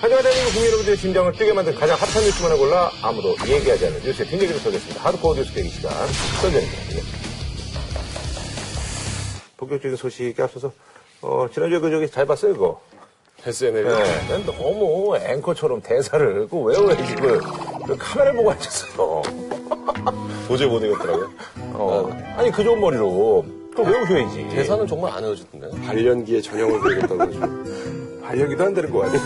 하지만 대한민국 국민 여러분들의 심장을 뛰게 만든 가장 핫한 뉴스만 을 골라 아무도 얘기하지 않는 뉴스의 뒷얘기를 쏘겠습니다. 하드코어 뉴스 대기 시간 선전입니다. 예. 본격적인 소식에 앞서서 어, 지난주에 그 저기 잘 봤어요 그거? SNL. 네, 난 너무 앵커처럼 대사를 그 외워야지 그, 그 카메라를 보고 앉았어요. 도저히 못 이겼더라고요. 어. 아니 그 좋은 머리로 그거 외우셔야지. 대사는 정말 안 외워지던데. 발연기에 전형을 보이겠다고 발령기도 안 되는 거 아니에요?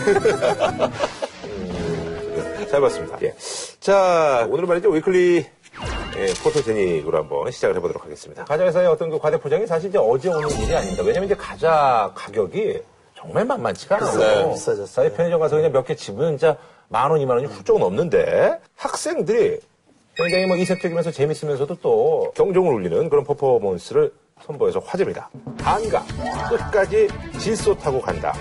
음, 잘 봤습니다. 예. 자, 오늘 말이죠. 위클리 예, 포토제닉으로 한번 시작을 해보도록 하겠습니다. 과자회사의 어떤 그 과대 포장이 사실 이제 어제오늘 일이 아닙니다. 왜냐면 이제 과자 가격이 정말 만만치가 않아요. 네. 비싸졌어요. 편의점 가서 그냥 몇 개 집으면 진짜 만 원, 이만 원이 훌쩍 넘는데 학생들이 굉장히 뭐 이색적이면서 재밌으면서도 또 경종을 울리는 그런 퍼포먼스를 선보여서 화제입니다. 반가 끝까지 질소 타고 간다.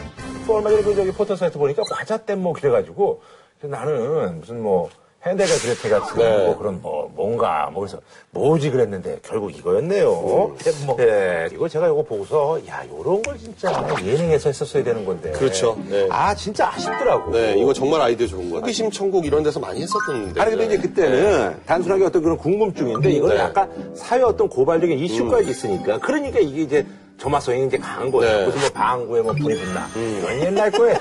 또 얼마 전에 그 저기 포털 사이트 보니까 과자 뗏목 이래가지고 나는 무슨 뭐 핸델과 그레테 같은 네. 뭐 그런 뭐 뭔가 뭐 그래서 뭐지 그랬는데 결국 이거였네요. 뗏목. 예, 이거 제가 이거 보고서 야 요런 걸 진짜 예능에서 했었어야 되는 건데. 그렇죠. 네. 아 진짜 아쉽더라고. 네, 이거 정말 아이디어 좋은 것 같아요. 호기심 천국 이런 데서 많이 했었는데. 아니 근데 이제 그때는 단순하게 어떤 그런 궁금증인데 이건 네. 약간 사회 어떤 고발적인 이슈까지 있으니까 그러니까 이게 이제 점화성이 이제 강한 거예요. 네. 무슨 뭐 방구에 뭐 불이 붙나. 그건 옛날 거예요.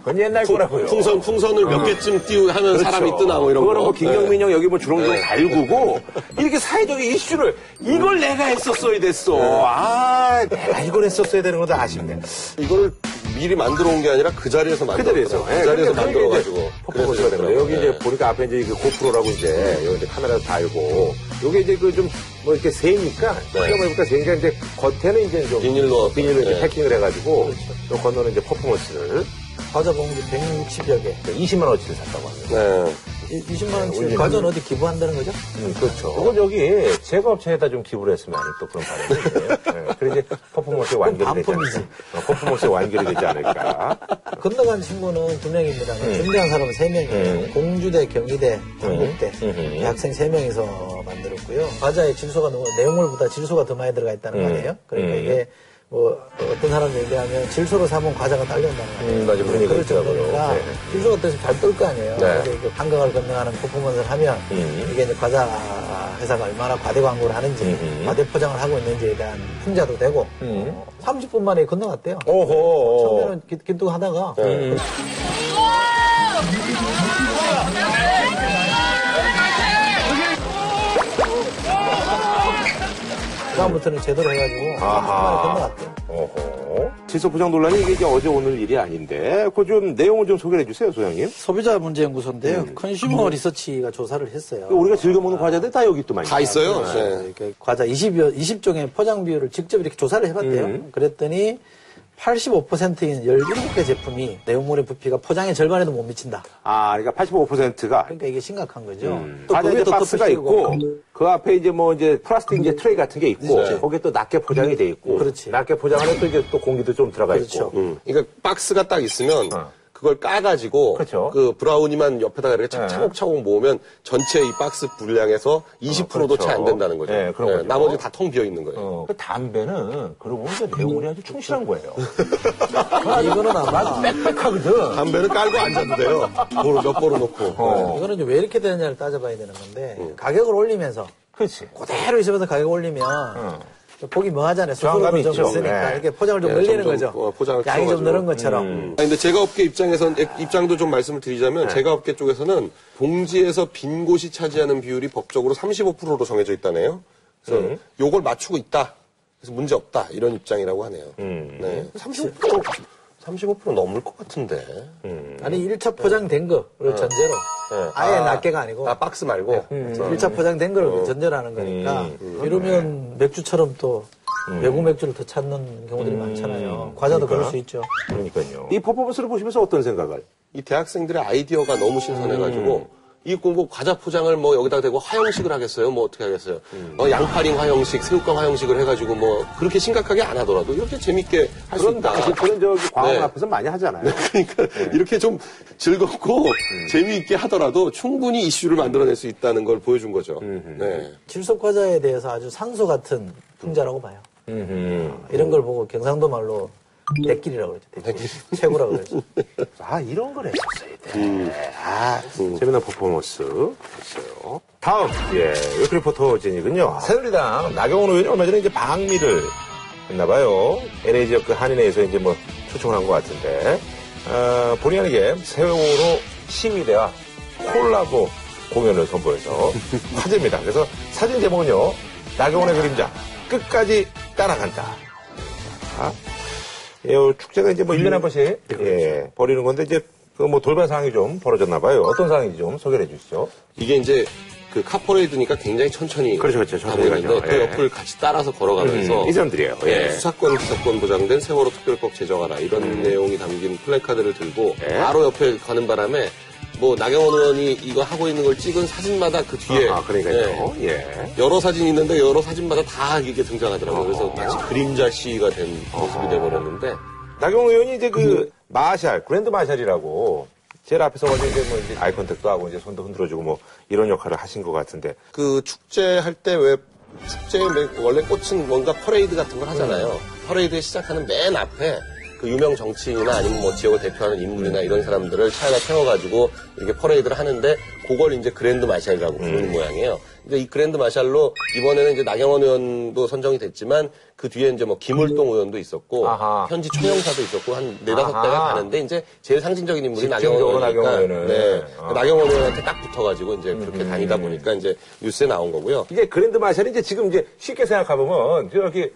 그건 옛날 거라고요. 풍선, 풍선을 몇 개쯤 띄우 하면 사람이 뜨나 뭐 이런 거. 그거는 뭐 김경민 네. 형 여기 뭐 주렁주렁 네. 달구고 이렇게 사회적인 이슈를 이걸 내가 했었어야 됐어. 아 내가 이걸 했었어야 되는 것도 아쉽네. 이거를 미리 만들어 온 게 아니라 그 자리에서 만들어 그 자리에서. 그 자리에서 그러니까 만들어가지고. 퍼포먼스가 되는 거예요. 여기 이제 네. 보니까 앞에 이제 그 고프로라고 이제 여기 이제 카메라 달고 요게 이제 그 좀 뭐 이렇게 새니까 네. 보니까 새니까 이제 겉에는 이제 좀 비닐로 비닐로 이렇게 네. 패킹을 해가지고 또 건너는 이제 퍼포먼스를 과자 봉지 160여 개. 20만 원어치를 샀다고 합니다. 네. 20만 원치 올리는 과자는 어디 기부한다는 거죠? 음, 그렇죠. 이거 저기 제과업체에다 좀 기부를 했으면 하는 또 그런. 네. 그래 이제 퍼포먼스에 완결이 되지. 않을까. 어, 퍼포먼스에 완결이 되지 않을까. 건너간 친구는 두 명입니다. 음. 준비한 사람은 세 명이에요. 음. 공주대, 경희대, 한국대 음. 이 학생 세 명이서 만들었고요. 과자의 질소가 너무 내용물보다 질소가 더 많이 들어가 있다는 거 음. 아니에요? 그러니까 음. 이게 뭐 어떤 사람 얘기하면 질소로 사면 과자가 딸려온다는 거 아니에요? 음, 맞아. 그런. 정도니까 네. 질소가 떠서 잘떨 거 아니에요. 네. 그래서 한강을 건너가는 퍼포먼스를 하면 음. 이게 이제 과자 회사가 얼마나 과대 광고를 하는지 음. 과대 포장을 하고 있는지에 대한 풍자도 되고 음. 30분 만에 건너갔대요. 오호. 처음에는 기- 기뚝하다가 음. 다음부터는 제대로 해가지고 아하. 30분 만에 건너갔대요. 어허. 질소 부정 논란이 이게 이제 어제 오늘 일이 아닌데, 그 좀 내용을 좀 소개해 주세요, 소장님. 소비자 문제 연구소인데요. 음. 컨슈머 리서치가 조사를 했어요. 우리가 즐겨 먹는 과자들 다 여기 또 많이 다 있어요. 네. 네. 이렇게 과자 20여, 20종의 포장 비율을 직접 이렇게 조사를 해봤대요. 음. 그랬더니 85%인 17개 제품이 내용물의 부피가 포장의 절반에도 못 미친다. 아, 그러니까 85%가 그러니까 이게 심각한 거죠. 음. 또 과자 그게 이제 또 박스가 있고, 그 앞에 이제 뭐 이제 플라스틱 이제 트레이 같은 게 있고, 네. 거기에 또 낮게 포장이 돼 있고, 그렇지. 낮게 포장하면 또 이제 또 공기도 좀 들어가 그렇죠. 있고. 음. 그러니까 박스가 딱 있으면 어. 그걸 까가지고 그렇죠. 그 브라우니만 옆에다가 이렇게 네. 차곡차곡 모으면 전체 이 박스 분량에서 20%도 그렇죠. 채 안 된다는 거죠. 네, 그런 거죠. 나머지 다 텅 비어 있는 거예요. 어, 그 담배는 그러고 보니까 내용물이 아주 충실한 거예요. 아, 이거는 아마 빽빽하거든. 담배는 깔고 앉아도 돼요. 보로 몇 보로 놓고. 어. 이거는 이제 왜 이렇게 되느냐를 따져봐야 되는 건데 가격을 올리면서 그렇지. 그대로 있으면서 가격 올리면 어. 보기 뭐하잖아요. 수수료도 좀 있죠. 있으니까 네. 이렇게 포장을 좀 네, 늘리는 거죠. 어, 포장을 양이 좀 키워가지고. 늘은 것처럼. 음. 아니, 근데 제가업계 입장에선 입장도 좀 말씀을 드리자면 네. 제가업계 쪽에서는 봉지에서 빈 곳이 차지하는 비율이 법적으로 35%로 정해져 있다네요. 그래서 음. 요걸 맞추고 있다. 그래서 문제 없다. 이런 입장이라고 하네요. 음. 네. 35% 35% 넘을 것 같은데. 음. 아니 1차 포장된 거를 전제로 네. 아예 아, 낮게가 아니고 아 박스 말고. 음. 1차 포장된 거를 전제로 하는 거니까 음. 이러면 맥주처럼 또 외국 맥주를 더 찾는 경우들이 많잖아요. 과자도 그럴 수 있죠. 그러니까요. 이 퍼포먼스를 보시면서 어떤 생각을? 이 대학생들의 아이디어가 너무 신선해가지고 이 공부 과자 포장을 뭐 여기다 대고 화형식을 하겠어요? 뭐 어떻게 하겠어요? 어, 양파링 화형식, 새우깡 화형식을 해가지고 뭐 그렇게 심각하게 안 하더라도 이렇게 재밌게 할수 그런 있다. 당신들은 저기 광화문 네. 앞에서 많이 하잖아요. 그러니까 이렇게 좀 즐겁고 음. 재미있게 하더라도 충분히 이슈를 만들어낼 수 있다는 걸 보여준 거죠. 네. 질소 과자에 대해서 아주 상소 같은 풍자라고 봐요. 음흠. 이런 걸 보고 경상도 말로 대길이라고 그러죠. 대길. 최고라고 그러죠. 아, 이런 걸 했었어야 돼. 아, 재미난 퍼포먼스 했어요. 다음, 예, 위클리 포토제닉이군요. 새누리당 나경원 의원이 얼마 전에 이제 방미를 했나봐요. LA 지역 그 한인회에서 이제 뭐 초청을 한 것 같은데, 어, 본의 아니게 세월호 시위대와 콜라보 공연을 선보여서 화제입니다. 그래서 사진 제목은요, 나경원의 그림자, 끝까지 따라간다. 아, 예, 어, 축제가 이제 뭐 1년에 한 번씩 예, 벌이는 건데 이제 그 뭐 돌발 상황이 좀 벌어졌나 봐요. 어떤 상황인지 좀 소개해 주시죠. 이게 이제 그 카퍼레이드니까 굉장히 천천히 그렇죠, 그렇죠. 천천히 가고 있는데 가죠. 그 예. 옆을 같이 따라서 걸어가면서 음, 이 사람들이에요. 예, 예. 수사권 기사권 보장된 세월호 특별법 제정하라 이런 내용이 담긴 플래카드를 들고 예. 바로 옆에 가는 바람에 뭐 나경원 의원이 이거 하고 있는 걸 찍은 사진마다 그 뒤에 아, 그러니까요. 예, 예. 여러 사진이 있는데 여러 사진마다 다 이게 등장하더라고요. 그래서 어. 마치 그림자 시위가 된 모습이 돼버렸는데 나경원 의원이 이제 그 marshal, grand marshal이라고 제일 앞에 서가지고 이제 뭐 이제 eye contact도 하고 이제 손도 흔들어주고 뭐 이런 역할을 하신 것 같은데 그 축제 할 때 왜 축제의 맨- 원래 꽃은 뭔가 퍼레이드 같은 걸 하잖아요. 퍼레이드 시작하는 맨 앞에 그 유명 정치인이나 아니면 뭐 지역을 대표하는 인물이나 이런 사람들을 차에다 태워가지고 이렇게 퍼레이드를 하는데 그걸 이제 grand marshal이라고 부르는 모양이에요. 근데 이 grand marshal로 이번에는 이제 나경원 의원도 선정이 됐지만 그 뒤에 이제 뭐 김을동 의원도 있었고 아하. 현지 총영사도 있었고 한 네다섯. 대가 가는데 이제 제일 상징적인 인물이 나경원 의원이니까 나경원. 네. 아. 나경원 의원한테 딱 붙어가지고 이제 그렇게 다니다 보니까 이제 뉴스에 나온 거고요. 이게 grand marshal이 이제 지금 이제 쉽게 생각해보면 그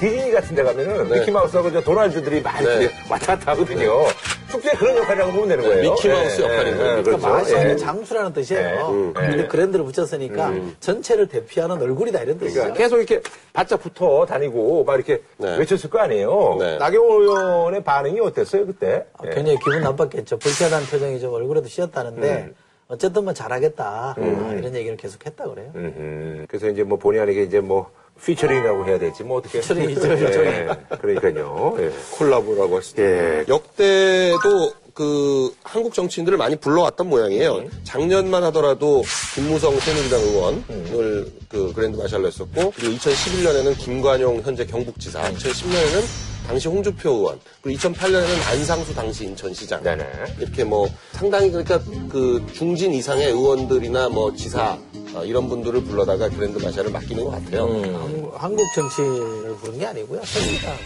디즈니 같은 데 가면은 네. 미키마우스하고 저 도널드들이 많이 네. 왔다 갔다 하거든요. 축제에 그런 역할이라고 보면 되는 거예요. 미키마우스 예, 역할인 예, 거예요. 예, 그러니까 그렇죠. 마샬은 예. 장수라는 뜻이에요. 음. 근데 예. 그랜드를 붙였으니까 전체를 대표하는 얼굴이다 이런 뜻이죠. 그러니까 계속 이렇게 바짝 붙어 다니고 막 이렇게 네. 외쳤을 거 아니에요. 네. 나경원 의원의 반응이 어땠어요 그때? 아, 예. 굉장히 기분 나빴겠죠. 불쾌하다는 표정이 좀 얼굴에도 씌었다는데 음. 어쨌든 뭐 잘하겠다 아, 이런 얘기를 계속 했다 그래요. 음흠. 그래서 이제 뭐 본의 아니게 이제 뭐 피처링이라고 해야 될지 뭐 어떻게 피처링이죠, 예. 그러니까요. 예. 콜라보라고 할 수도 예. 역대도 그 한국 정치인들을 많이 불러왔던 모양이에요. 작년만 하더라도 김무성 새누리당 의원을 그 grand marshal로 했었고 그리고 2011년에는 김관용 현재 경북지사, 2010년에는 당시 홍문표 의원, 그리고 2008년에는 안상수 당시 인천시장. 네네. 이렇게 뭐 상당히 그러니까 그 중진 이상의 의원들이나 뭐 지사 어, 이런 분들을 불러다가 그랜드 마샬을 맡기는 것 같아요. 한국, 한국 정치인을 부른 게 아니고요. 새누리당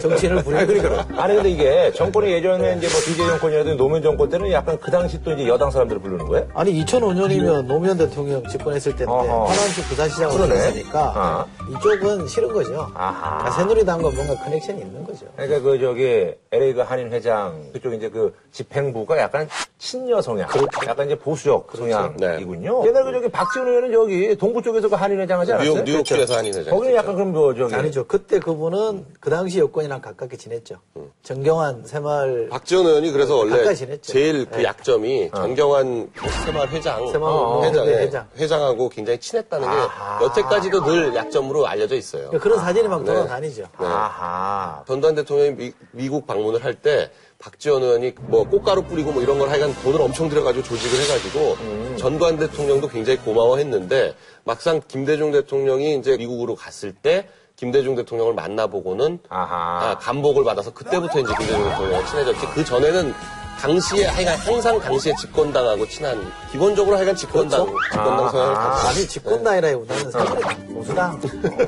정치인을 부른 아니, 거예요. 그러니까. 아니, 근데 이게 정권이 예전에 이제 뭐 DJ 정권이라든지 노무현 정권 때는 약간 그 당시 또 이제 여당 사람들을 부르는 거예요? 아니 2005년이면 노무현 대통령 집권했을 때인데 어허. 화남시 부산시장으로. 됐으니까 아. 이쪽은 싫은 거죠. 아하. 그러니까 새누리당과 뭔가 커넥션이 있는 거죠. 그러니까 그 저기 LA 그 한인 회장 그쪽 이제 그 집행부가 약간 친여 성향, 약간 이제 보수적 성향이군요. 옛날 그 저기 박지원 의원은 저기 동부 쪽에서 그 한인 회장 하지 않았어요? 뉴욕, 뉴욕주에서 한인 회장. 거기는 약간 그럼 뭐 저기 아니죠. 그때 그분은 그 당시 여권이랑 가깝게 지냈죠. 정경환 새마을 박지원 의원이 그래서 원래. 제일 그 네. 약점이 전경환 새마을 회장, 새마을 어, 회장, 예, 회장. 회장하고 굉장히 친했다는 게 아하. 여태까지도 늘 약점으로 알려져 있어요. 그런 사진이 막 네. 돌아다니죠. 아하. 전두환 대통령이 미, 국 방문을 할 때 박지원 의원이 뭐 꽃가루 뿌리고 뭐 이런 걸 하여간 돈을 엄청 들여가지고 조직을 해가지고 음. 전두환 대통령도 굉장히 고마워했는데 막상 김대중 대통령이 이제 미국으로 갔을 때 김대중 대통령을 만나보고는 아하. 아, 감복을 받아서 그때부터 이제 김대중 대통령과 친해졌지 그 전에는 당시에 하여간 항상 당시에 집권당하고 친한 기본적으로 하여간 집권당 집권당 아, 성향을 아. 가지고 아니 집권당이라기보다는 새누리당 보수당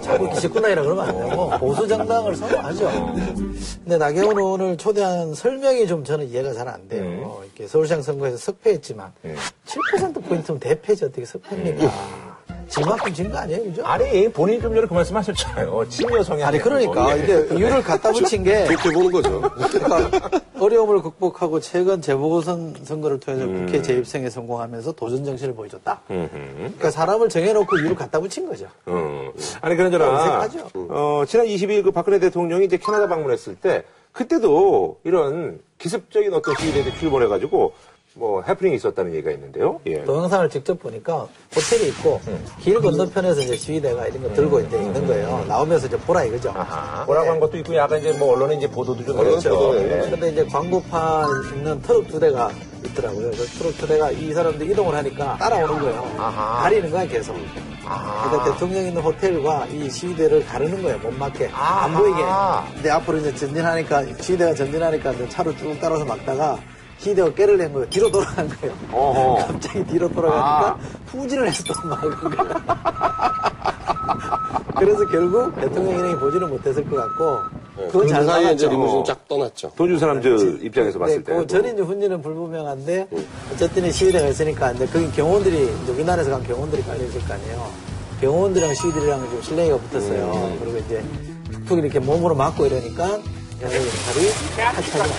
자꾸 이렇게 집권당이라 그러면 안 되고 보수 정당을 선호하죠. 근데 나경원 의원을 초대한 설명이 좀 저는 이해가 잘 안 돼요. 음. 이렇게 서울시장 선거에서 석패했지만 7% 포인트면 대패지 어떻게 석패입니까? 지만큼 진 거 아니에요, 그죠? 아니 본인이 좀 전에 그 말씀 하셨잖아요. 친여 성향. 아니 그러니까 예. 이게 이유를 갖다 붙인 게 그렇게 보는 거죠. 그러니까 어려움을 극복하고 최근 재보궐선 선거를 통해서 국회 재입생에 성공하면서 도전 정신을 보여줬다. 그러니까 사람을 정해놓고 이유를 갖다 붙인 거죠. 음. 아니. 어색하죠. 어, 지난 22일 그 박근혜 대통령이 이제 캐나다 방문했을 때 그때도 이런 기습적인 어떤 시위대에 출범해가지고 뭐 해프닝이 있었다는 얘기가 있는데요. 예. 동영상을 직접 보니까 호텔이 있고 길 건너편에서 이제 시위대가 이런 거 들고 이제 있는 거예요. 나오면서 이제 보라 이거죠. 아하. 뭐라고 한 것도 있고 약간 이제 뭐 언론에 이제 보도도 좀 언론 그랬죠. 보도는 예. 근데 이제 광고판 있는 트럭 두 대가 있더라고요. 그 트로트대가 이 사람들이 이동을 하니까 따라오는 거예요. 아하. 가리는 거야, 계속. 아. 그러니까 대통령 있는 호텔과 이 시위대를 가르는 거예요, 못 맞게. 아하. 안 보이게. 근데 앞으로 이제 전진하니까, 시위대가 전진하니까 이제 차로 쭉 따라서 막다가 시위대가 깨를 낸 거예요. 뒤로 돌아간 거예요. 어허. 갑자기 뒤로 돌아가니까 아. 후진을 해서 또 막은 거예요. 그래서 결국 대통령 일행이 보지는 못했을 것 같고, 그건 그잘 사이에 이제. 리무진 쫙 떠났죠. 돈준 사람들 입장에서 봤을 때. 네, 그 전인지 훈지는 불분명한데 어쨌든 시위대가 있으니까 이제 거기 경호원들이 이제 우리나라에서 간 경호원들이 깔려 있을 거 아니에요. 경호원들이랑 시위들이랑 좀 신뢰가 붙었어요. 음. 그리고 이제 툭툭 이렇게 몸으로 맞고 이러니까 연예인 역할이 하차하지 마라.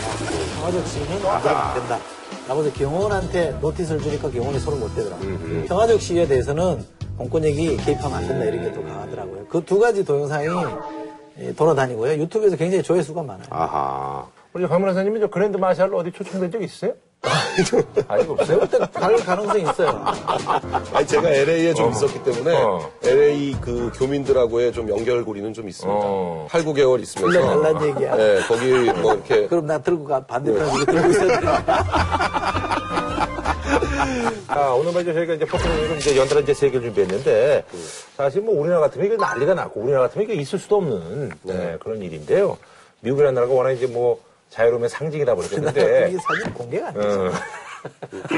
평화적 시위는 인정 안 된다. 라고서 경호원한테 노티스를 주니까 경호원이 손을 못 대더라고요. 음, 평화적 시위에 대해서는 공권력이 개입하면 안 된다 이런 게 또 강하더라고요. 그 두 가지 동영상이 예, 돌아다니고요. 유튜브에서 굉장히 조회수가 많아요. 아하. 우리 강문화사님이 저 그랜드 마샬 어디 초청된 적 있어요? 아직 없어요? 갈 가능성이 있어요. 아니 제가 LA에 좀 있었기 때문에 어. LA 그 교민들하고의 좀 연결고리는 좀 있습니다. 어. 8, 9개월 있으면서. 일년 달란 얘기야. 네, 거기 뭐 이렇게 그럼 나 들고 가 반대편 이거 들고 있어야 돼. 아, 오늘 말이죠. 저희가 이제 포켓몬을 이제 연달아 이제 세 개를 준비했는데, 사실 뭐 우리나라 같으면 이게 난리가 났고, 우리나라 같으면 이게 있을 수도 없는 네, 그런 일인데요. 미국이라는 나라가 워낙 이제 뭐 자유로움의 상징이다 보니까. 근데, 이 사진 공개가 안 되죠. 어,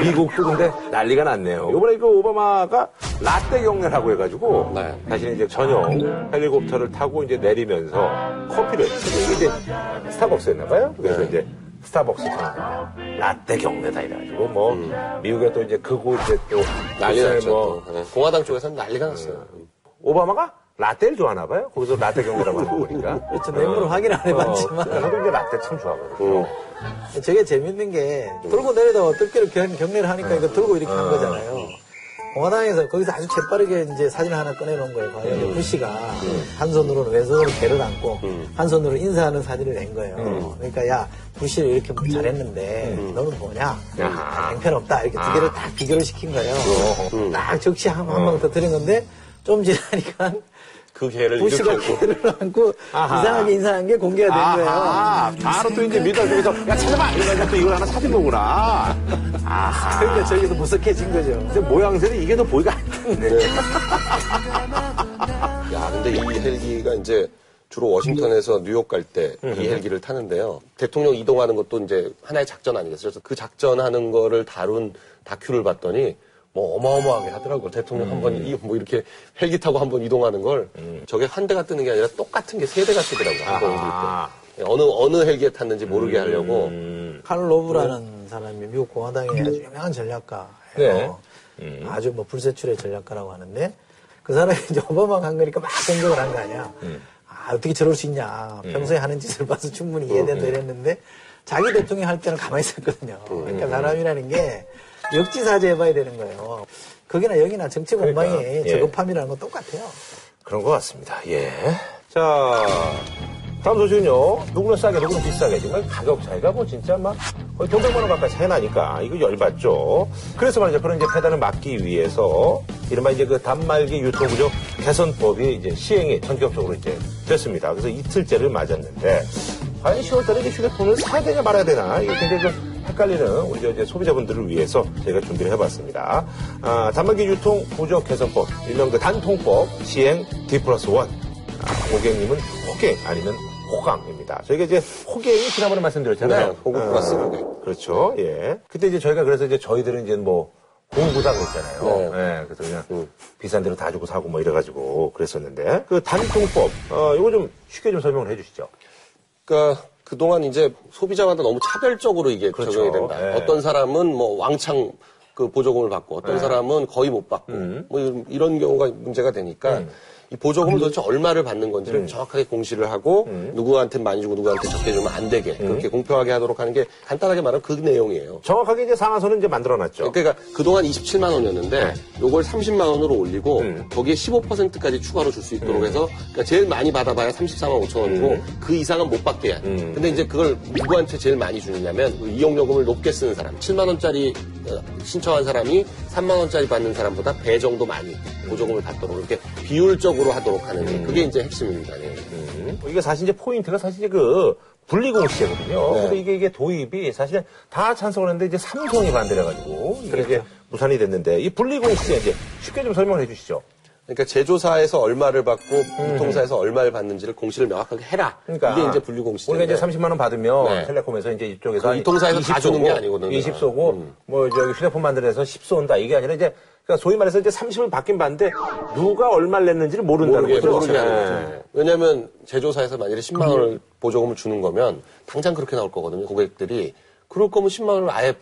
미국도 근데 난리가 났네요. 이번에 그 오바마가 라떼 경례를 하고 해가지고, 네. 자신이 이제 전용 헬리콥터를 타고 이제 내리면서 커피를, 이게 이제 스타벅스였나봐요. 그래서 네. 이제 스타벅스 전 라떼 경례다 이래가지고 뭐 미국에 또 이제 그곳 이제 또 난리 났죠. 뭐 또. 네, 공화당 쪽에서는 난리가 났어요. 오바마가 라떼를 좋아하나 봐요. 거기서 라떼 경례라고 하는 거 보니까. 그렇죠. 내용으로 확인 안 해봤지만. 어, 저도 이제 라떼 참 좋아하거든요. 저게 재밌는 게 들고 내리다가 뜻대로 경, 경례를 하니까 이거 들고 이렇게 한 거잖아요. 공화당에서 거기서 아주 재빠르게 이제 사진을 하나 꺼내놓은 거예요. 과연 부시가 한 손으로는 왼손으로 개를 안고 한 손으로 인사하는 사진을 낸 거예요. 그러니까 야 부시를 이렇게 잘했는데 너는 뭐냐? 야하. 형편없다. 이렇게 두 개를 딱 비교를 시킨 거예요. 딱 적시 한 방더 드린 건데 좀 지나니까 그 개를 부시가 하고. 개를 안고 아하. 이상하게 인사한 게 공개가 된 거예요. 아하, 바로 또 이제 미달 쪽에서 야 찾아봐 이러니까 또 이걸 하나 사진 보구나. 아하. 그러니까 저기도 무섭해진 거죠. 근데 모양새는 이게 더 보이가 안 좋네. 야, 근데 이 헬기가 이제 주로 워싱턴에서 뉴욕 갈 때 이 헬기를 타는데요. 대통령 이동하는 것도 이제 하나의 작전 아니겠어요? 그래서 그 작전하는 거를 다룬 다큐를 봤더니 뭐 어마어마하게 하더라고요. 대통령 한 번, 이뭐 이렇게 헬기 타고 한 번 이동하는 걸 저게 한 대가 뜨는 게 아니라 똑같은 게 세 대가 뜨더라고요. 한 번 때. 어느, 어느 헬기에 탔는지 모르게 하려고. 음. 칼 로브라는 사람이 미국 공화당의 아주 유명한 전략가예요. 네. 아주 뭐 불세출의 전략가라고 하는데 그 사람이 이제 오바마가 한 거니까 막 공격을 한 거 아니야. 아, 어떻게 저럴 수 있냐. 평소에 하는 짓을 봐서 충분히 이해된다 이랬는데 자기 대통령 할 때는 가만히 있었거든요. 그러니까 사람이라는 게 역지사지 해봐야 되는 거예요. 거기나 여기나 정치 공방이 그러니까, 예. 저급함이라는 건 똑같아요. 그런 것 같습니다. 예. 자, 다음 소식은요. 누구는 싸게, 누구는 비싸게. 정말 가격 차이가 뭐 진짜 막 거의 돈 100만 원 가까이 차이 나니까 이거 열받죠. 그래서 말이죠. 그런 이제 폐단을 막기 위해서 이른바 이제 그 단말기 유통구조 개선법이 이제 시행이 전격적으로 이제 됐습니다. 그래서 이틀째를 맞았는데 과연 10월달에 이제 휴대폰을 사야 되냐 말아야 되나 이게 굉장히 좀 헷갈리는 우리 저 이제 소비자분들을 위해서 저희가 준비를 해봤습니다. 아, 단말기 유통 구조 개선법, 일명 그 단통법 시행 D 플러스 원. 아, 고객님은 호갱 아니면 호강입니다. 저희가 이제 호갱이 지난번에 말씀드렸잖아요. 네, 호구 플러스 고객. 그렇죠. 예. 그때 이제 저희가 그래서 이제 저희들은 이제 뭐 공부다 그랬잖아요. 네. 예. 그래서 그냥 비싼 데로 다 주고 사고 뭐 이래가지고 그랬었는데 그 단통법, 어, 이거 좀 쉽게 좀 설명을 해주시죠. 그러니까 그동안 이제 소비자마다 너무 차별적으로 이게 그렇죠. 적용이 된다. 네. 어떤 사람은 뭐 왕창 그 보조금을 받고 어떤 사람은 거의 못 받고 음. 뭐 이런- 경우가 문제가 되니까 이 보조금을 도대체 얼마를 받는 건지를 정확하게 공시를 하고 누구한테 많이 주고 누구한테 적게 주면 안 되게 그렇게 공평하게 하도록 하는 게 간단하게 말하면 그 내용이에요. 정확하게 이제 상한선은 이제 만들어놨죠. 그러니까 그동안 27만 원이었는데 요걸 30만 원으로 올리고 음. 거기에 15%까지 추가로 줄 수 있도록 해서 그러니까 제일 많이 받아봐야 34만 5천 원이고 그 이상은 못 받게 돼. 음. 근데 이제 그걸 누구한테 제일 많이 주느냐면 그 이용요금을 높게 쓰는 사람 7만 원짜리 어, 신청 한 사람이 3만 원짜리 받는 사람보다 배 정도 많이 보조금을 받도록 이렇게 비율적으로 하도록 하는 게 그게 이제 핵심입니다. 네. 음. 이게 사실 이제 포인트가 사실 그 분리공시제거든요. 네. 근데 이게 이게 도입이 사실은 다 찬성을 했는데 이제 삼성이 반대를 해가지고 이게 이제 무산이 됐는데 이 분리공시제 이제 쉽게 좀 설명을 해주시죠. 그러니까 제조사에서 얼마를 받고 유통사에서 얼마를 받는지를 공시를 명확하게 해라. 그러니까 이게 이제 분리공시제. 우리가 이제 30만 원 받으면 네. 텔레콤에서 이제 이쪽에서 그 유통사에서 다 주는 게 아니거든요. 20 쏘고 음. 뭐 저기 휴대폰 만들어서 10 쏜다 이게 아니라 이제 그러니까 소위 말해서 이제 30을 받긴 받는데 누가 얼마를 냈는지를 모른다는 모르게 거죠. 모르게 하는 네. 거죠. 왜냐하면 제조사에서 만약에 10만 원을 보조금을 주는 거면 당장 그렇게 나올 거거든요. 고객들이 그럴 거면 10만 원을 아예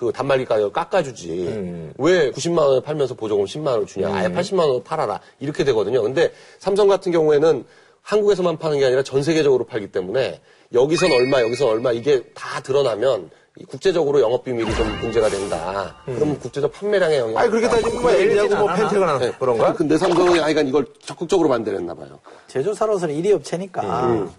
그 단말기 가격을 깎아주지. 음. 왜 90만 원을 팔면서 보조금 10만 원을 주냐. 아예 80만 원을 팔아라. 이렇게 되거든요. 근데 삼성 같은 경우에는 한국에서만 파는 게 아니라 전 세계적으로 팔기 때문에 여기선 얼마, 여기선 얼마 이게 다 드러나면 이 국제적으로 영업 비밀이 좀 문제가 된다. 그러면 국제적 판매량에 영향이. 음. 아니 그렇게 따지면 뭐 LG하고 뭐 펜테가나 네. 그런가? 근데 삼성이 아이가 이걸 적극적으로 만들었나 봐요. 제조사로서는 1위 업체니까 음.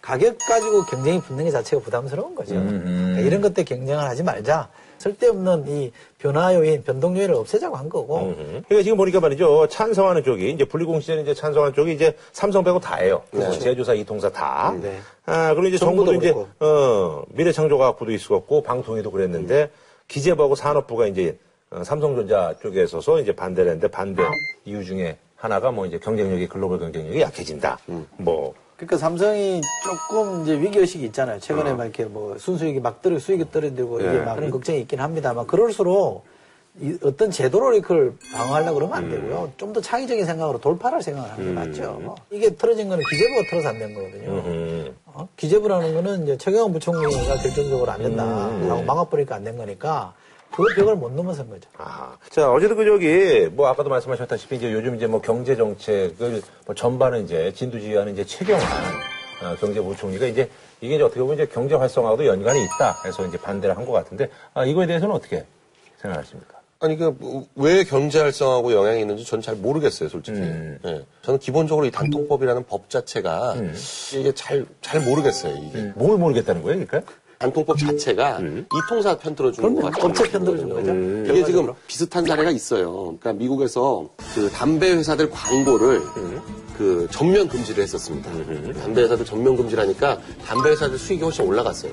가격 가지고 경쟁이 붙는 게 자체가 부담스러운 거죠. 음, 그러니까 이런 것들 경쟁을 하지 말자. 쓸데없는 이 변화 요인, 변동 요인을 없애자고 한 거고. 음. 그러니까 지금 보니까 말이죠. 찬성하는 쪽이 이제 분리공시제는 이제 찬성하는 쪽이 이제 삼성 빼고 다예요. 뭐 제조사, 이통사 다. 네. 아 그리고 이제 정부도 정부도 이제 그렇고. 어 미래창조과학부도 있었고 방통위도 그랬는데 기재부하고 산업부가 이제 어, 삼성전자 쪽에 서서 이제 반대를 했는데 반대 이유 중에 하나가 뭐 이제 경쟁력이 글로벌 경쟁력이 약해진다. 뭐 그러니까 삼성이 조금 이제 위기의식이 있잖아요. 최근에 막 이렇게 뭐 순수익이 막 떨어, 수익이 떨어지고 이게 막 그런 걱정이 있긴 합니다만 그럴수록 이 어떤 제도로 이걸 방어하려고 그러면 안 되고요. 좀더 창의적인 생각으로 돌파할 생각을 하는 게 맞죠. 이게 틀어진 거는 기재부가 틀어서 안 된 거거든요. 음. 어? 기재부라는 거는 이제 최경환 부총리가 결정적으로 안 된다. 라고 막아버리니까 안 된 거니까 그 벽을 못 넘어선 거죠. 아, 자, 어제도 그 저기, 뭐, 아까도 말씀하셨다시피, 이제 요즘 이제 뭐 경제 정책을 뭐 전반은 이제 진두지휘하는 이제 최경환 어, 경제부총리가 이제 이게 이제 어떻게 보면 이제 경제 활성화와도 연관이 있다 해서 이제 반대를 한 것 같은데, 아, 이거에 대해서는 어떻게 생각하십니까? 아니 그왜 경제 활성하고 영향이 있는지 전잘 모르겠어요, 솔직히. 음. 예. 저는 기본적으로 이 단통법이라는 법 자체가 이게 잘 잘 모르겠어요. 이게 뭘 모르겠다는 거예요, 그러니까? 단통법 자체가 이통사 편 들어 주는 거 같아요. 업체 편 들어준 거죠. 이게 지금 비슷한 사례가 있어요. 그러니까 미국에서 그 담배 회사들 광고를 그 전면 금지를 했었습니다. 담배 회사들 전면 금지라니까 담배 회사들 수익이 훨씬 올라갔어요.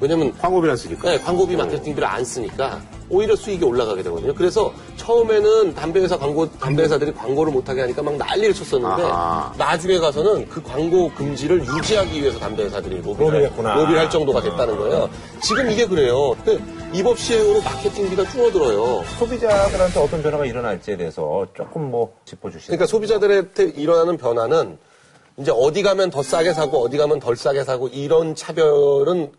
왜냐면 광고비를 안 쓰니까. 네, 광고비 마케팅비를 안 쓰니까 오히려 수익이 올라가게 되거든요. 그래서 처음에는 담배 회사 광고 담배 회사들이 광고를 못하게 하니까 막 난리를 쳤었는데 아하. 나중에 가서는 그 광고 금지를 유지하기 위해서 담배 회사들이 로비를, 로비했구나. 로비를 할 정도가 됐다는 거예요. 지금 이게 그래요. 근데 이법 시행으로 마케팅비가 줄어들어요. 소비자들한테 어떤 변화가 일어날지에 대해서 조금 뭐 짚어주시죠. 그러니까 소비자들한테 일어나는 변화는 이제 어디 가면 더 싸게 사고 어디 가면 덜 싸게 사고 이런 차별은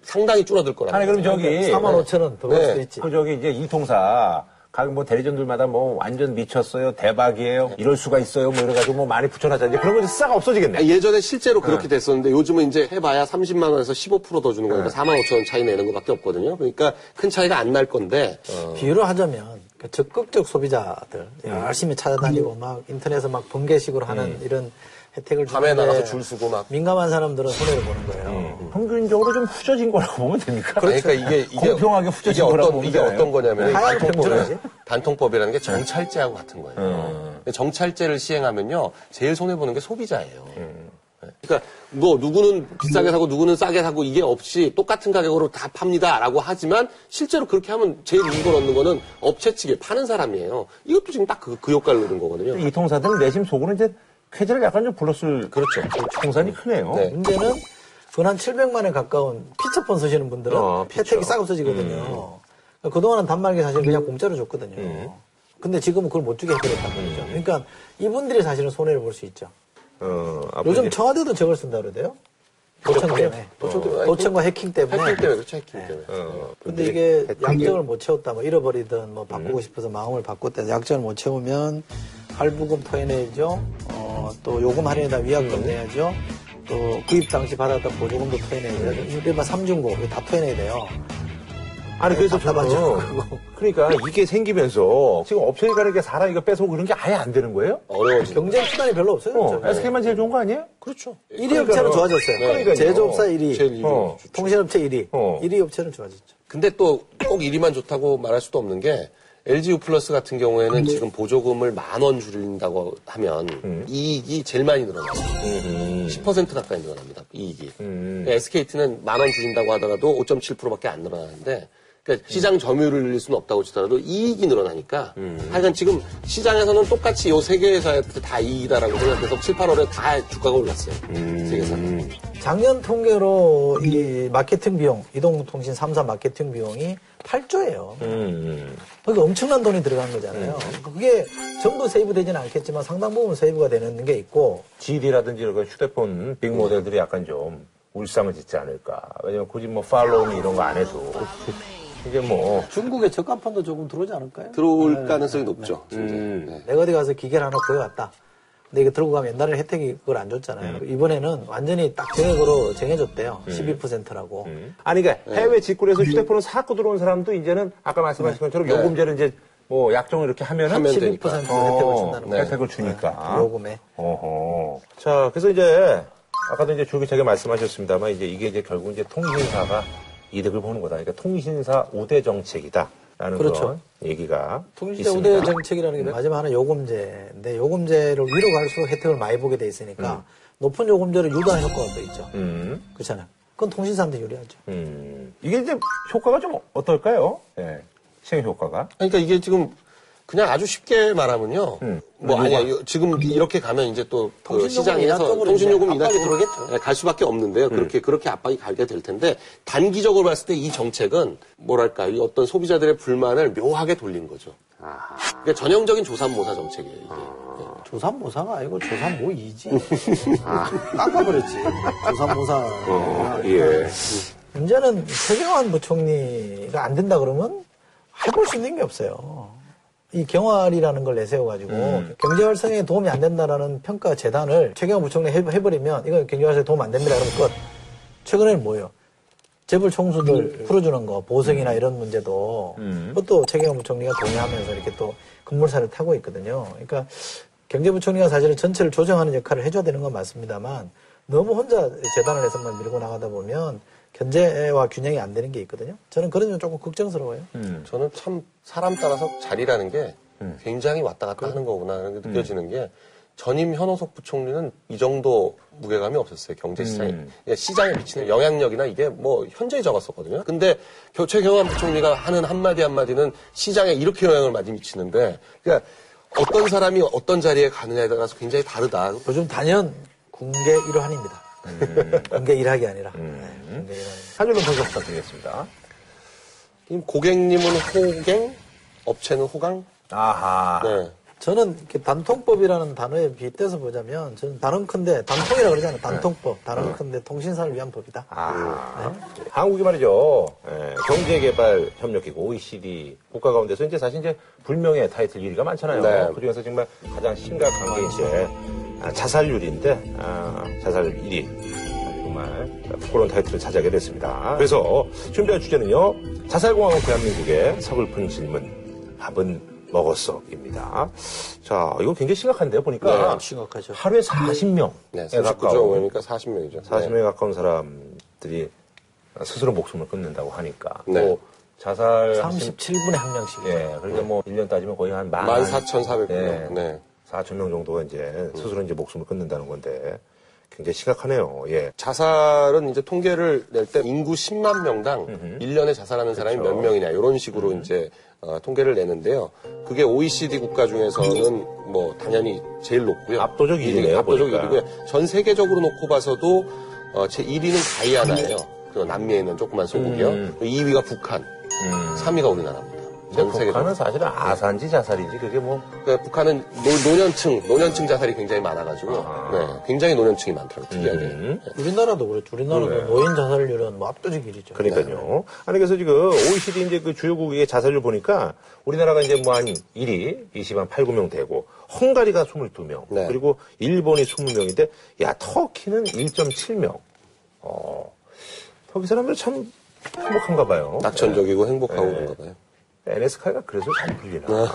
상당히 줄어들 거라는 아니, 그럼 저기. 4만 5천 원더벌 네. 수도 있지. 그 저기 이제 이통사 각 뭐 대리점들마다 뭐 완전 미쳤어요 대박이에요 이럴 수가 있어요 뭐 이래가지고 뭐 많이 붙여놨잖아요. 그런 거싹 없어지겠네. 아, 예전에 실제로 그렇게 됐었는데 요즘은 이제 해봐야 30만 원에서 15%더 주는 거니까 4만 5천 원 차이 내는 것밖에 없거든요. 그러니까 큰 차이가 안 날 건데. 비유를 하자면 그 적극적 소비자들 열심히 찾아다니고 막 인터넷에 막 번개식으로 하는 이런 혜택을 밤에 주는데 나가서 줄 서고 막 민감한 사람들은 손해를 보는 거예요. 평균적으로 좀 후져진 거라고 보면 됩니까? 그러니까 이게 이게 공평하게 후져진 이게 거라고 어떤 이게 되나요? 어떤 거냐면 하얀 단통법이- 평준화지? 단통법이라는 게 정찰제하고 같은 거예요. 음. 정찰제를 시행하면요 제일 손해 보는 게 소비자예요. 음. 네. 그러니까 뭐 누구는 비싸게 사고 누구는 싸게 사고 이게 없이 똑같은 가격으로 다 팝니다라고 하지만 실제로 그렇게 하면 제일 이익을 얻는 거는 업체 측에 파는 사람이에요. 이것도 지금 딱그 역할을 누는 거거든요. 이 통사들은 내심 속으로 이제 쾌지를 약간 좀 불렀을 그렇죠. 공산이 크네요 네. 문제는 근한 700만에 가까운 피처폰 쓰시는 분들은 어, 피처. 혜택이 싹 없어지거든요. 그동안은 단말기 사실 그냥 공짜로 줬거든요. 근데 지금은 그걸 못 주게 해버렸단 말이죠. 그러니까 이분들이 사실은 손해를 볼 수 있죠. 어, 요즘 청와대도 저걸 쓴다 그러대요. 도청 때문에. 도청 때문에. 도청과 해킹 때문에. 해킹 때문에 그렇죠. 해킹 네. 때문에. 어, 근데 이게 약정을 못 채웠다, 뭐 잃어버리든 뭐 바꾸고 싶어서 마음을 바꿨다, 약정을 못 채우면 할부금 토해내야죠. 어, 또 요금 할인에다 위약금 내야죠. 또 구입 당시 받았던 보조금도 토해내야죠. 이른바 삼중고 이거 다 토해내야 돼요. 아니 그래서 답답하죠, 저는. 그러니까 이게 생기면서 지금 업체에 가는 사람 이거 뺏어오고 그런 게 아예 안 되는 거예요? 어려워지. 경쟁 수단이 별로 없어요. 어, 저기. SK만 제일 좋은 거 아니에요? 그렇죠. 1위 업체는 좋아졌어요. 그러니까요. 제조업사 1위, 제일 일위. 어. 통신업체 1위, 어. 1위 업체는 좋아졌죠. 근데 또꼭 일이만 좋다고 말할 수도 없는 게 LG U 플러스 같은 경우에는 지금 보조금을 만 원 줄인다고 하면 이익이 제일 많이 늘어나요. 10% 가까이 늘어납니다. 이익이. SKT는 만 원 줄인다고 하더라도 5.7%밖에 안 늘어나는데 그러니까 시장 점유율을 늘릴 수는 없다고 치더라도 이익이 늘어나니까 하여간 지금 시장에서는 똑같이 요 세 개 회사한테 다 이익이다라고 생각해서 7, 8월에 다 주가가 올랐어요. 세 개사는. 작년 통계로 이 마케팅 비용, 이동통신 3사 마케팅 비용이 8조예요. 음. 그러니까 엄청난 돈이 들어간 거잖아요. 그게 전부 세이브 되지는 않겠지만 상당 부분 세이브가 되는 게 있고 GD라든지 이런 거 휴대폰 빅 모델들이 약간 좀 울상을 짓지 않을까. 왜냐면 굳이 뭐 팔로우미 이런 거 안 해도 이게 뭐 중국의 저가폰도 조금 들어오지 않을까요? 들어올 가능성이 높죠. 진짜. 음. 네. 내가 어디 가서 기계를 하나 구해왔다. 근데 이거 들고 가면 옛날에 혜택이 그걸 안 줬잖아요. 이번에는 완전히 딱 정액으로 정해줬대요. 12%라고. 아니 그러니까 해외 직구에서 휴대폰을 사고 들어온 사람도 이제는 아까 말씀하신 것처럼 네. 요금제를 이제 뭐 약정을 이렇게 하면은 하면 12% 되니까. 혜택을 준다는 거예요. 혜택을 주니까. 요금에. 어허. 자, 그래서 이제 아까도 이제 조기차게 말씀하셨습니다만 이제 이게 이제 결국 이제 통신사가 이득을 보는 거다. 그러니까 통신사 우대 정책이다. 라는 그렇죠. 얘기가 통신사 있습니다. 우대 정책이라는 게 마지막 하나 요금제인데 요금제를 위로 갈수록 혜택을 많이 보게 돼 있으니까 높은 요금제를 유도하는 효과가 또 있죠. 음, 그렇잖아요. 그건 통신사한테 유리하죠. 음. 이게 이제 효과가 좀 어떨까요? 예. 시행 효과가. 그러니까 이게 지금 그냥 아주 쉽게 말하면요. 음. 뭐. 아니야. 지금 이렇게 가면 이제 또그 통신요금 시장에서 통신요금 인하적으로 들어오겠죠. 네, 갈 수밖에 없는데요. 그렇게 그렇게 압박이 가게 될 텐데 단기적으로 봤을 때 이 정책은 뭐랄까 이 어떤 소비자들의 불만을 묘하게 돌린 거죠. 그러니까 전형적인 조삼모사 정책이에요. 이게. 네. 조삼모사가 아니고 조삼모이지. 깎아버렸지. 조삼모사. 예. 문제는 최경환 부총리가 안 된다 그러면 해볼 수 있는 게 없어요. 이 경활이라는 걸 내세워가지고 경제 활성에 도움이 안 된다라는 평가 재단을 최경환 부총리 해- 해버리면 이건 경제 활성에 도움 안 됩니다. 그러면 끝. 최근에는 뭐예요? 재벌 총수들 풀어주는 거, 보석이나 이런 문제도 그것도 최경환 부총리가 동의하면서 이렇게 또 급물살을 타고 있거든요. 그러니까 경제부총리가 사실은 전체를 조정하는 역할을 해줘야 되는 건 맞습니다만 너무 혼자 재단을 해서만 밀고 나가다 보면 견제와 균형이 안 되는 게 있거든요. 저는 그런 점 조금 걱정스러워요. 저는 참 사람 따라서 자리라는 게 굉장히 왔다 갔다 하는 거구나 하는 게 느껴지는 게 전임 현호석 부총리는 이 정도 무게감이 없었어요. 경제 시장에. 그러니까 시장에 미치는 영향력이나 이게 뭐 현저히 적었었거든요. 근데 겨- 최경환 부총리가 하는 한마디 한마디는 시장에 이렇게 영향을 많이 미치는데 그러니까 어떤 사람이 어떤 자리에 가느냐에 따라서 굉장히 다르다. 요즘 단연 군계 일환입니다. 군계 일학이 아니라. 네, 군계 일환. 한 줄로 분석 부탁드리겠습니다. 이 고객님은 호갱, 업체는 호강. 아하. 네. 저는 이렇게 단통법이라는 단어에 빗대서 보자면 저는 단언 큰데 단통이라 그러잖아요. 단통법. 단언 큰데 통신사를 위한 법이다. 아, 한국이 말이죠. 예, 경제개발협력기구 OECD 국가 가운데서 이제 사실 이제 불명예 타이틀 1위가 많잖아요. 네. 그 중에서 정말 가장 심각한 게 이제 아, 자살률인데 아, 자살률 1위. 정말 그런 타이틀을 차지하게 됐습니다. 그래서 준비한 주제는요. 자살공황은 대한민국의 서글픈 질문. 밥은 먹었어입니다. 자, 이거 굉장히 심각한데요. 보니까 네, 심각하죠. 하루에 40명. 네, 에 39조 가까운 그러니까 40명이죠. 40명에 가까운 사람들이 스스로 목숨을 끊는다고 하니까. 네. 또 자살. 37분에 한 명씩. 예, 그러니까 뭐 1년 따지면 거의 한 만. 14,400명. 예, 네. 4천 명 정도가 이제 스스로 이제 목숨을 끊는다는 건데 굉장히 심각하네요. 예. 자살은 이제 통계를 낼 때 인구 10만 명당 1년에 자살하는 사람이 그렇죠. 몇 명이냐 이런 식으로 이제 어, 통계를 내는데요. 그게 OECD 국가 중에서는 뭐 당연히 제일 높고요. 압도적 일위, 일위네요, 압도적 보니까. 1위고요. 전 세계적으로 놓고 봐서도 어, 제 1위는 가이아나예요. 그 남미에 있는 조그만 소국이요. 음. 2위가 북한, 3위가 우리나라입니다. 전 세계적으로. 북한은 사실은 아사지 자살이지 그게 뭐 그러니까 북한은 노, 년층 노년층 자살이 굉장히 많아가지고 네, 굉장히 노년층이 많더라고요. 특이하게. 음. 우리나라도 그렇죠. 우리나라도 네. 노인 자살률은 뭐 압도적 1위죠. 그러니까요. 아니 그래서 지금 OECD 이제 그 주요국의 자살률 보니까 우리나라가 이제 뭐 한 1위 20한 8, 9명 되고 헝가리가 22명 네. 그리고 일본이 20명인데 야 터키는 1.7명. 어. 터키 사람들 참 행복한가 봐요. 낙천적이고 행복하고 네. 그런가 봐요. NS카이가 그래서 잘 풀리나.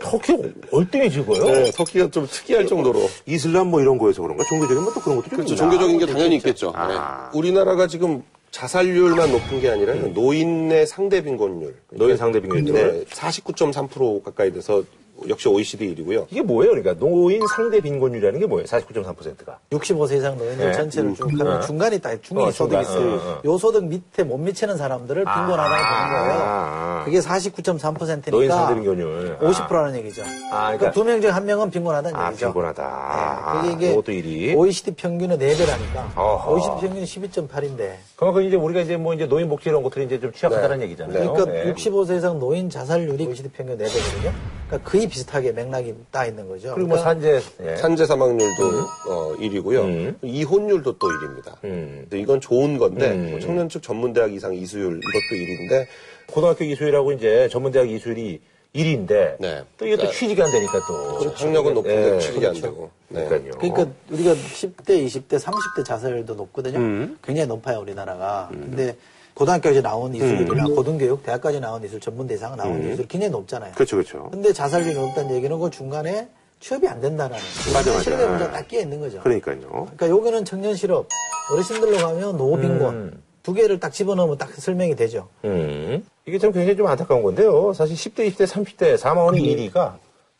터키 얼등히 즐거요. 네, 터키가 좀 특이할 정도로. 이슬람 뭐 이런 거에서 그런가? 종교적인 것도 그런 것도 좀 그렇죠. 종교적인 게 당연히 있겠죠. 아. 네. 우리나라가 지금 자살률만 높은 게 아니라 노인의 상대 빈곤율. 노인 상대 빈곤율. 네, 49.3% 가까이 돼서 역시 OECD 1위고요. 이게 뭐예요? 그러니까 노인 상대 빈곤율이라는 게 뭐예요? 49.3%가. 65세 이상 노인들 네. 전체를 쭉 하면 중간에 딱 중위 어, 소득이. 있어요. 어, 어. 요 소득 밑에 못 미치는 사람들을 빈곤하다고 보는 거예요. 아, 그게 49.3%니까 노인 상대 빈곤율. 50%라는 얘기죠. 아, 그러니까- 그러니까 두 명 중 한 명은 빈곤하다는 아, 얘기죠. 빈곤하다. 아, 그게 이게 이것도 1위. OECD 평균의 4배라니까. 어허. OECD 평균이 12.8인데. 그만큼 이제 우리가 이제 뭐 이제 노인 복지 이런 것들이 이제 좀 취약하다는 네. 얘기잖아요. 그러니까 네. 65세 이상 노인 자살률이 OECD 평균 4배거든요. 그러니까 거의 비슷하게 맥락이 따 있는 거죠. 그리고 뭐 그러니까 산재. 예. 산재 사망률도 어, 1위고요. 음. 이혼율도 또 1위입니다. 음. 이건 좋은 건데 음. 뭐 청년 측 전문대학 이상 이수율 이것도 1위인데 고등학교 이수율하고 이제 전문대학 이수율이 1위인데 네. 또 이게 또 그러니까 취직이 안 되니까 또 학력은 높은데 예, 취직이 안 그렇죠. 되고. 네. 그러니까요. 그러니까 우리가 10대, 20대, 30대 자살률도 높거든요. 음. 굉장히 높아요, 우리나라가. 근데 고등학교까지 나온 이수율이나 음. 고등교육, 대학까지 나온 이수율, 전문대 이상 나온 이수율 굉장히 높잖아요. 그렇죠, 그렇죠. 근데 자살률이 높다는 얘기는 그 중간에 취업이 안 된다는 맞아, 맞아. 실업의 문제가 딱 끼어 있는 거죠. 그러니까요. 그러니까 여기는 청년 실업, 어르신들로 가면 노빈곤 음. 두 개를 딱 집어넣으면 딱 설명이 되죠. 음. 이게 참 굉장히 좀 안타까운 건데요. 사실 10대, 20대, 30대 사망원이 1위가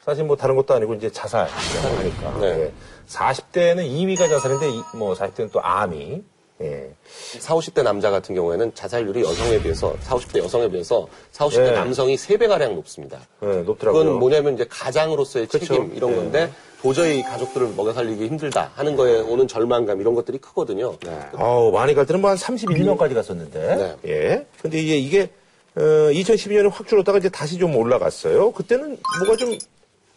사실 뭐 다른 것도 아니고 이제 자살이라고 하니까. 네. 예. 40대는 2위가 자살인데 이- 뭐 40대는 또 암이. 예. 40, 50대 남자 같은 경우에는 자살률이 여성에 비해서 40, 50대 여성에 비해서 40, 50대 네. 남성이 3배가량 높습니다. 예, 높더라고요. 그건 뭐냐면 이제 가장으로서의 그쵸. 책임 이런 네. 건데 도저히 가족들을 먹여 살리기 힘들다 하는 거에 오는 절망감 이런 것들이 크거든요. 아우, 많이 갈 때는 뭐 한 31년까지 갔었는데. 네. 예. 근데 이게, 이게, 어, 2012년에 확 줄었다가 이제 다시 좀 올라갔어요. 그때는 뭐가 좀,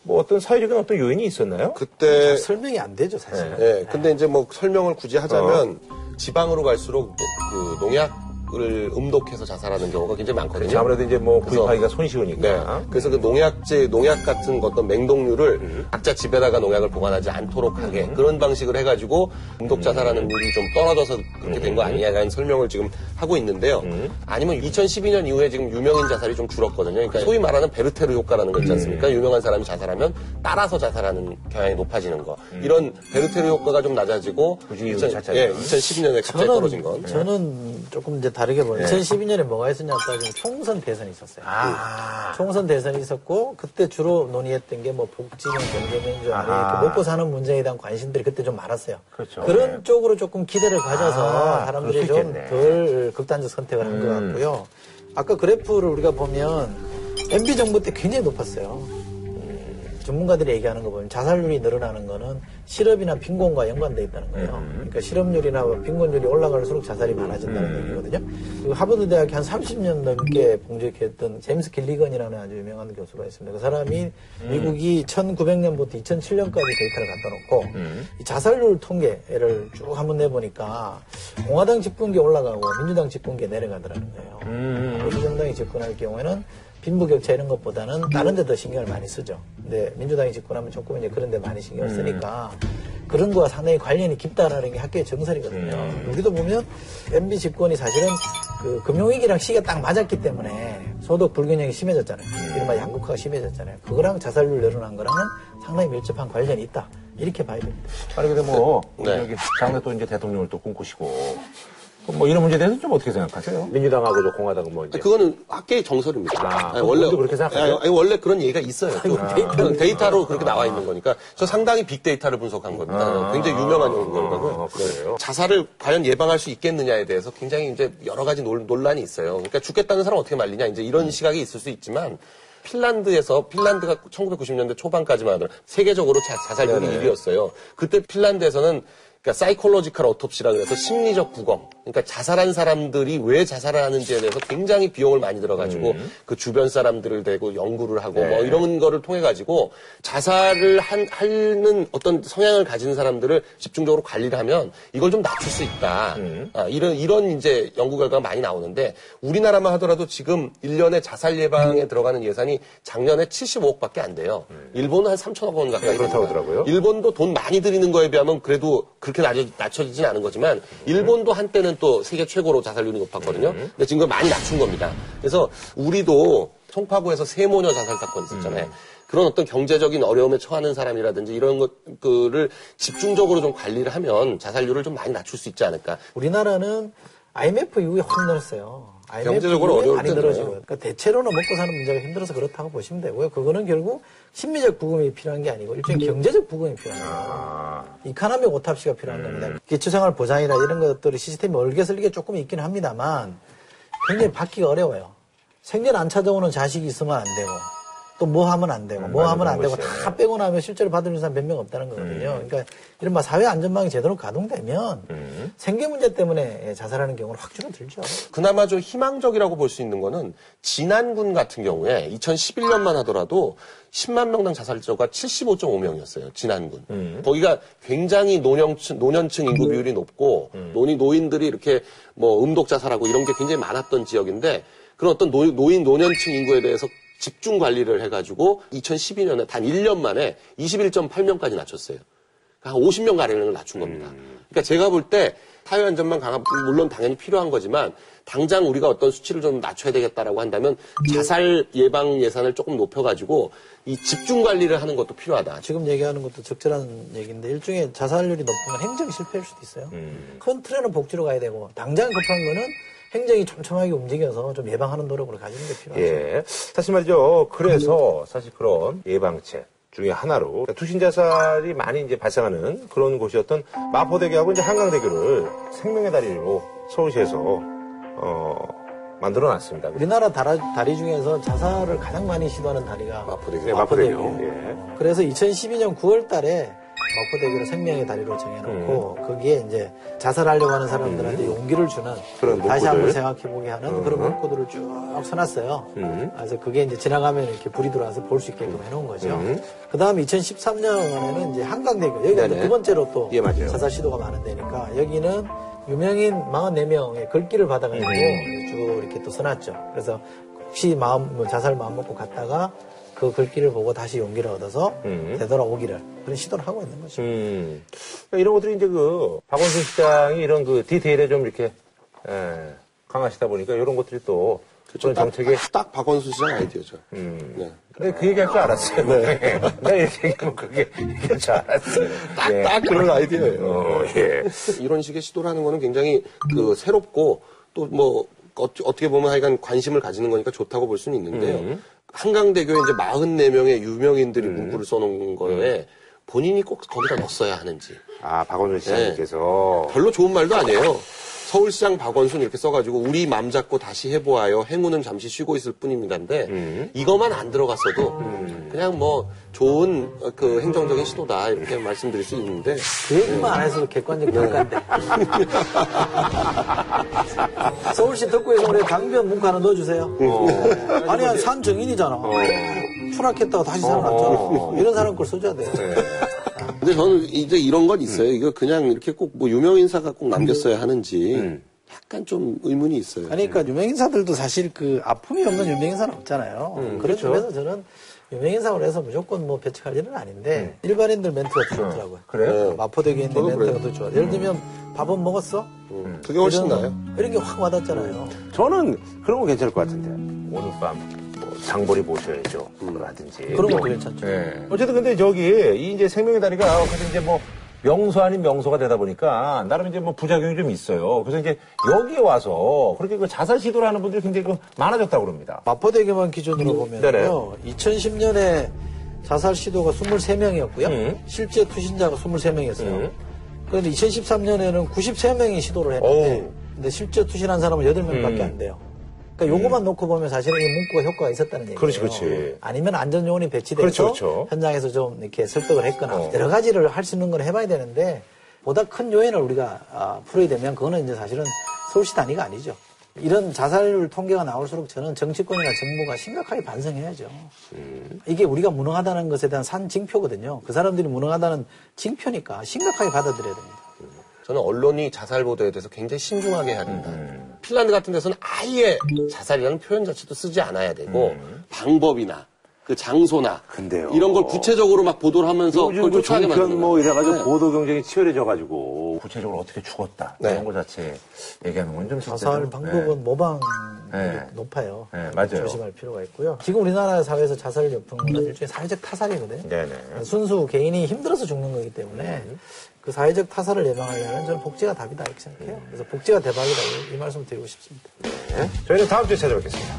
뭐 어떤 사회적인 어떤 요인이 있었나요? 그때 설명이 안 되죠, 사실. 예, 근데 이제 뭐 설명을 굳이 하자면 지방으로 갈수록 그 농약 을 음독해서 자살하는 경우가 굉장히 많거든요. 그렇죠. 아무래도 이제 뭐 그래서- 구입하기가 네. 손쉬우니까. 그래서 그 농약제, 농약 같은 어떤 맹독류를 각자 집에다가 농약을 보관하지 않도록 하게 그런 방식을 해가지고 음독 자살하는 률이 좀 떨어져서 그렇게 된 거 아니냐라는 설명을 지금 하고 있는데요. 아니면 2012년 이후에 지금 유명인 자살이 좀 줄었거든요. 그러니까 소위 말하는 베르테르 효과라는 거 있지 않습니까? 유명한 사람이 자살하면 따라서 자살하는 경향이 높아지는 거. 이런 베르테르 효과가 좀 낮아지고 부주의 2000, 자체가. 예, 2012년에 갑자기 떨어진 건. 저는 조금 이제 다 르게 보요 2012년에 뭐가 있었냐 따지면 총선 대선이 있었어요. 아. 총선 대선이 있었고 그때 주로 논의했던 게 뭐 복지면 경제민주화. 이렇게 먹고 사는 문제에 대한 관심들이 그때 좀 많았어요. 그렇죠. 런 네. 쪽으로 조금 기대를 가져서 아, 사람들이 좀. 덜 극단적 선택을 한것 음. 같고요. 아까 그래프를 우리가 보면 MB 정부 때 굉장히 높았어요. 전문가들이 얘기하는 거 보면 자살률이 늘어나는 거는 실업이나 빈곤과 연관돼 있다는 거예요. 음. 그러니까 실업률이나 빈곤율이 올라갈수록 자살이 많아진다는 음. 얘기거든요. 그리고 하버드 대학에 한 30년 넘게 봉직했던 제임스 길리건이라는 아주 유명한 교수가 있습니다. 그 사람이 음. 미국이 1900년부터 2007년까지 데이터를 갖다 놓고 음. 이 자살률 통계를 쭉 한번 내보니까 공화당 집권기 올라가고 민주당 집권기 내려가더라는 거예요. 음. 보수정당이 집권할 경우에는 빈부격차 이런 것보다는 다른 데 더 신경을 많이 쓰죠. 근데 민주당이 집권하면 조금 이제 그런 데 많이 신경 을 쓰니까 그런 거와 상당히 관련이 깊다라는 게 학계의 정설이거든요. 우리도 보면 MB 집권이 사실은 그 금융위기랑 시기가 딱 맞았기 때문에 소득 불균형이 심해졌잖아요. 이른바 양극화가 심해졌잖아요. 그거랑 자살률 늘어난 거랑은 상당히 밀접한 관련이 있다. 이렇게 봐야 됩니다. 아니, 근데 뭐, 네. 여기 장래 또 이제 대통령을 또 꿈꾸시고. 뭐 이런 문제에 대해서 좀 어떻게 생각하세요? 민주당하고 저 공화당은 뭐 이제. 그거는 학계의 정설입니다. 아, 아니, 본인도 그렇게 생각하세요? 아니, 원래 그런 얘기가 있어요. 또. 데이터로 그건 데이터로 그렇게 나와 있는 거니까. 저 상당히 빅데이터를 분석한 겁니다. 굉장히 유명한 연구 결과고요. 아, 그래요? 자살을 과연 예방할 수 있겠느냐에 대해서 굉장히 이제 여러 가지 논, 논란이 있어요. 그러니까 죽겠다는 사람 어떻게 말리냐 이제 이런 시각이 있을 수 있지만 핀란드에서 핀란드가 1990년대 초반까지만 하더라도 세계적으로 자, 자살률이 1위였어요. 그때 핀란드에서는 그러니까 사이콜로지컬 오톱시라 그래서 심리적 부검. 그러니까 자살한 사람들이 왜 자살을 하는지에 대해서 굉장히 비용을 많이 들어가지고 그 주변 사람들을 대고 연구를 하고 뭐 이런 거를 통해 가지고 자살을 한, 하는 어떤 성향을 가진 사람들을 집중적으로 관리를 하면 이걸 좀 낮출 수 있다. 아, 이런 이런 이제 연구 결과가 많이 나오는데 우리나라만 하더라도 지금 1년에 자살 예방에 들어가는 예산이 작년에 75억밖에 안 돼요. 일본은 한 3천억 원 가까이 그렇다고 됩니다. 하더라고요. 일본도 돈 많이 들이는 거에 비하면 그래도 그 렇게 낮아, 낮춰 지진 않은 거지만 일본도 한때는 또 세계 최고로 자살률이 높았거든요. 근데 지금 많이 낮춘 겁니다. 그래서 우리도 송파구에서 세모녀 자살 사건 있었잖아요. 그런 어떤 경제적인 어려움에 처하는 사람이라든지 이런 것들을 집중적으로 좀 관리를 하면 자살률을 좀 많이 낮출 수 있지 않을까. 우리나라는 IMF 이후에 확 늘었어요. IMF 경제적으로 어려울 많이. 늘어지고. 그러니까 대체로는 먹고 사는 문제가 힘들어서 그렇다고 보시면 되고요. 그거는 결국 심리적 부금이 필요한 게 아니고 일종의 경제적 부금이 필요한 거예요. 아, 이카노믹 오탑시가 필요한 겁니다. 기초생활 보장이나 이런 것들이 시스템이 얼개설리게 조금 있긴 합니다만 굉장히 받기가 어려워요. 생전 안 찾아오는 자식이 있으면 안 되고 또 뭐 하면 안 되고 뭐 하면 안 되고 것이에요. 다 빼고 나면 실제로 받을 사람 몇 명 없다는 거거든요. 그러니까 이른바 사회 안전망이 제대로 가동되면 생계 문제 때문에 자살하는 경우는 확 줄어들죠. 그나마 좀 희망적이라고 볼 수 있는 거는 진안군 같은 경우에 2011년만 하더라도 10만 명당 자살자가 75.5명이었어요. 진안군. 거기가 굉장히 노년층, 노년층 인구 비율이 높고 노인 노인들이 이렇게 뭐 음독 자살하고 이런 게 굉장히 많았던 지역인데 그런 어떤 노, 노인 노년층 인구에 대해서 집중 관리를 해가지고 2012년에 단 1년 만에 21.8명까지 낮췄어요. 한 50명 가량을 낮춘 겁니다. 그러니까 제가 볼 때 사회 안전망 강화 물론 당연히 필요한 거지만 당장 우리가 어떤 수치를 좀 낮춰야 되겠다라고 한다면 자살 예방 예산을 조금 높여가지고 이 집중 관리를 하는 것도 필요하다. 지금 얘기하는 것도 적절한 얘기인데 일종의 자살률이 높으면 행정이 실패할 수도 있어요. 큰 틀에는 복지로 가야 되고 당장 급한 거는 행정이 촘촘하게 움직여서 좀 예방하는 노력으로 가지는 게 필요하죠. 예. 사실 말이죠. 그래서 사실 그런 예방책 중에 하나로 그러니까 투신자살이 많이 이제 발생하는 그런 곳이었던 마포대교하고 이제 한강대교를 생명의 다리로 서울시에서 어, 만들어 놨습니다. 우리나라 다리, 다리 중에서 자살을 가장 많이 시도하는 다리가 마포대교. 네, 마포대교. 예. 그래서 2012년 9월 달에 마포대교를 생명의 다리로 정해놓고 거기에 이제 자살하려고 하는 사람들한테 용기를 주는 그런 다시. 한번 생각해보게 하는 그런 문구들을 쭉 써놨어요. 그래서 그게 이제 지나가면 이렇게 불이 들어와서 볼 수 있게끔 해놓은 거죠. 그 다음에 2013년에는 이제 한강대교 여기가. 두 번째로 또 예. 자살 시도가 많은 데니까 여기는 유명인 44명의 글귀를 받아가지고 쭉 이렇게 또 써놨죠. 그래서 혹시 마음, 뭐 자살 마음 먹고 갔다가 그 글귀를 보고 다시 용기를 얻어서 음. 되돌아오기를 그런 시도를 하고 있는 거죠. 음. 그러니까 이런 것들이 이제 그 박원순 시장이 이런 그 디테일에 좀 이렇게 예, 강하시다 보니까 이런 것들이 또 그런 딱, 정책에 딱 박원순 시장 아이디어죠. 음. 네. 근데 그 얘기할 줄 알았어요. 네. 내가 이렇게 얘기하면 그게 얘기할 줄 알았어요. 딱, 예. 딱 그런 아이디어예요. 어, 예. 이런 식의 시도를 하는 거는 굉장히 그 새롭고 또뭐 어 떻게 보면 하여간 관심을 가지는 거니까 좋다고 볼 수는 있는데요. 한강대교에 이제 44명의 유명인들이 문구를 써놓은 거에 본인이 꼭 거기다 넣었어야 하는지. 아, 박원순 시장님께서. 별로 좋은 말도 아니에요. 서울시장 박원순 이렇게 써가지고 우리 맘 잡고 다시 해보아요. 행운은 잠시 쉬고 있을 뿐입니다인데 이것만 안 들어갔어도 그냥 뭐 좋은 어, 그 행정적인 시도다 이렇게 말씀드릴 수 있는데 그 얘기만 안 해서도 객관적 평가인데. 서울시 덕구에서 우리 강변 문구 하나 넣어주세요. 아니, 한산 정인이잖아. 추락했다가 다시 살아났잖아. 이런 사람 걸 써줘야 돼. 근데 저는 이제 이런 건 있어요. 이거 그냥 이렇게 꼭 뭐 유명 인사가 꼭 남겼어야 하는지 약간 좀 의문이 있어요. 그러니까 유명 인사들도 사실 그 아픔이 없는 유명 인사는 없잖아요. 그런 점에서 저는 유명 인사로 해서 무조건 뭐 배척할 일은 아닌데 일반인들 멘트가 더 좋더라고요. 그래요? 마포대교에 있는 멘트가 그래요. 더 좋아. 예를 들면 밥은 먹었어? 음, 그게 훨씬 나아요. 이런 게 확 와닿잖아요. 저는 그런 거 괜찮을 것 같은데. 오늘 밤, 뭐, 장보리 보셔야죠. 라든지. 그런 것도 괜찮죠. 예. 어쨌든 근데 저기, 이 이제 생명의 다리가 그래서 이제 뭐, 명소 아닌 명소가 되다 보니까, 나름 이제 뭐 부작용이 좀 있어요. 그래서 이제 여기에 와서, 그렇게 그 자살 시도를 하는 분들이 굉장히 그 많아졌다고 그럽니다. 마포대교만 기준으로 보면요. 2010년에 자살 시도가 23명이었고요. 음. 실제 투신자가 23명이었어요. 음. 그런데 2013년에는 93명이 시도를 했는데. 근데 실제 투신한 사람은 8명밖에 음. 안 돼요. 그러니까 요거만 놓고 보면 사실은 이 문구가 효과가 있었다는 얘기예요. 그렇지, 그렇지. 아니면 안전 요원이 배치돼서 그렇죠, 그렇죠. 현장에서 좀 이렇게 설득을 했거나 어. 여러 가지를 할 수 있는 건 해봐야 되는데 보다 큰 요인을 우리가 아, 풀어야 되면 그거는 이제 사실은 서울시 단위가 아니죠. 이런 자살률 통계가 나올수록 저는 정치권이나 정부가 심각하게 반성해야죠. 이게 우리가 무능하다는 것에 대한 산 징표거든요. 그 사람들이 무능하다는 징표니까 심각하게 받아들여야 됩니다. 저는 언론이 자살 보도에 대해서 굉장히 신중하게 해야 된다. 음. 핀란드 같은 데서는 아예 자살이라는 표현 자체도 쓰지 않아야 되고 방법이나 그 장소나 근데요. 이런 걸 구체적으로 막 보도를 하면서 그걸 그 만드는 뭐. 이래가지고 보도 경쟁이 치열해져가지고 구체적으로 어떻게 죽었다 네. 이런 거 자체 얘기하는 건 좀 자살 방법은 모방 네. 높아요. 네, 맞아요. 조심할 필요가 있고요. 지금 우리나라 사회에서 자살 요풍은 일종의 사회적 타살이거든요. 네네. 순수 개인이 힘들어서 죽는 거기 때문에 그 사회적 타살을 예방하려면 저는 복지가 답이다 이렇게 생각해요. 그래서 복지가 대박이다 이, 이 말씀 드리고 싶습니다. 저희는 다음 주에 찾아뵙겠습니다.